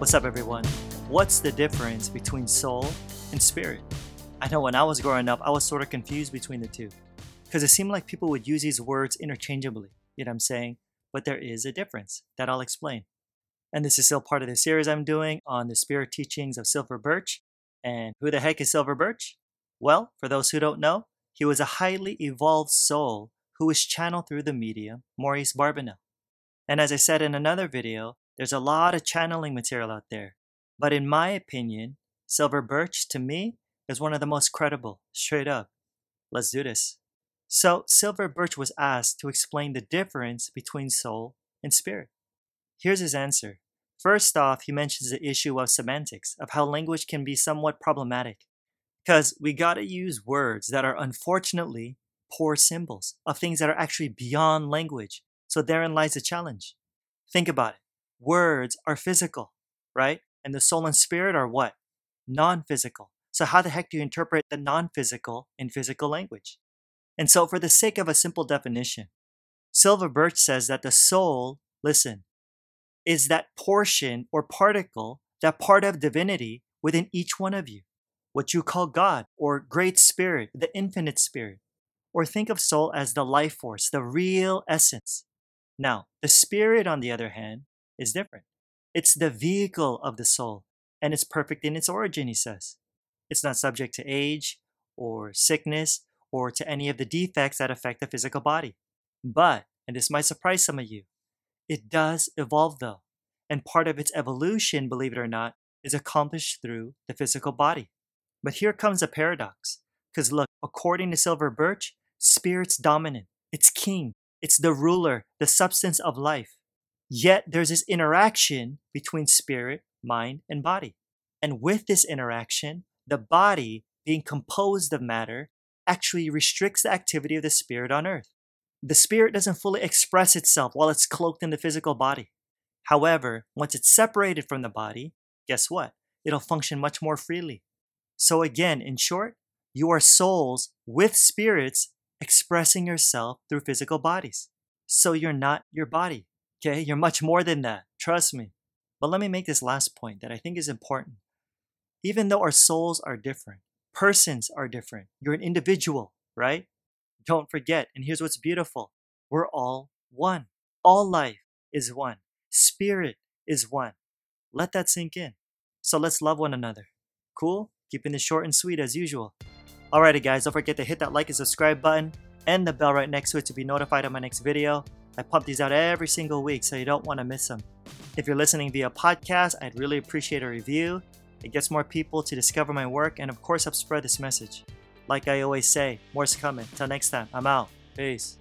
What's up, everyone? What's the difference between soul and spirit? I know when I was growing up, I was sort of confused between the two because it seemed like people would use these words interchangeably. You know what I'm saying? But there is a difference that I'll explain. And this is still part of the series I'm doing on the spirit teachings of Silver Birch. And who the heck is Silver Birch? Well, for those who don't know, he was a highly evolved soul who was channeled through the medium Maurice Barbanell. And as I said in another video, there's a lot of channeling material out there. But in my opinion, Silver Birch, to me, is one of the most credible, straight up. Let's do this. So, Silver Birch was asked to explain the difference between soul and spirit. Here's his answer. First off, he mentions the issue of semantics, of how language can be somewhat problematic. Because we gotta use words that are unfortunately poor symbols of things that are actually beyond language. So therein lies the challenge. Think about it words are physical, right? And the soul and spirit are what? Non physical. So, how the heck do you interpret the non physical in physical language? And so, for the sake of a simple definition, Silver Birch says that the soul, listen, is that portion or particle, that part of divinity within each one of you, what you call God or Great Spirit, the infinite spirit. Or think of soul as the life force, the real essence. Now, the spirit, on the other hand, is different. It's the vehicle of the soul, and it's perfect in its origin, he says. It's not subject to age or sickness or to any of the defects that affect the physical body. But, and this might surprise some of you, it does evolve though. And part of its evolution, believe it or not, is accomplished through the physical body. But here comes a paradox. Because look, according to Silver Birch, spirit's dominant, it's king, it's the ruler, the substance of life. Yet there's this interaction between spirit, mind, and body. And with this interaction, the body, being composed of matter, actually restricts the activity of the spirit on earth. The spirit doesn't fully express itself while it's cloaked in the physical body. However, once it's separated from the body, guess what? It'll function much more freely. So, again, in short, you are souls with spirits expressing yourself through physical bodies. So, you're not your body. Okay, you're much more than that. Trust me. But let me make this last point that I think is important. Even though our souls are different, persons are different, you're an individual, right? Don't forget, and here's what's beautiful we're all one. All life is one, spirit is one. Let that sink in. So let's love one another. Cool? Keeping this short and sweet as usual. Alrighty, guys, don't forget to hit that like and subscribe button and the bell right next to it to be notified of my next video. I pump these out every single week, so you don't want to miss them. If you're listening via podcast, I'd really appreciate a review. It gets more people to discover my work and, of course, help spread this message. Like I always say, more's coming. Till next time, I'm out. Peace.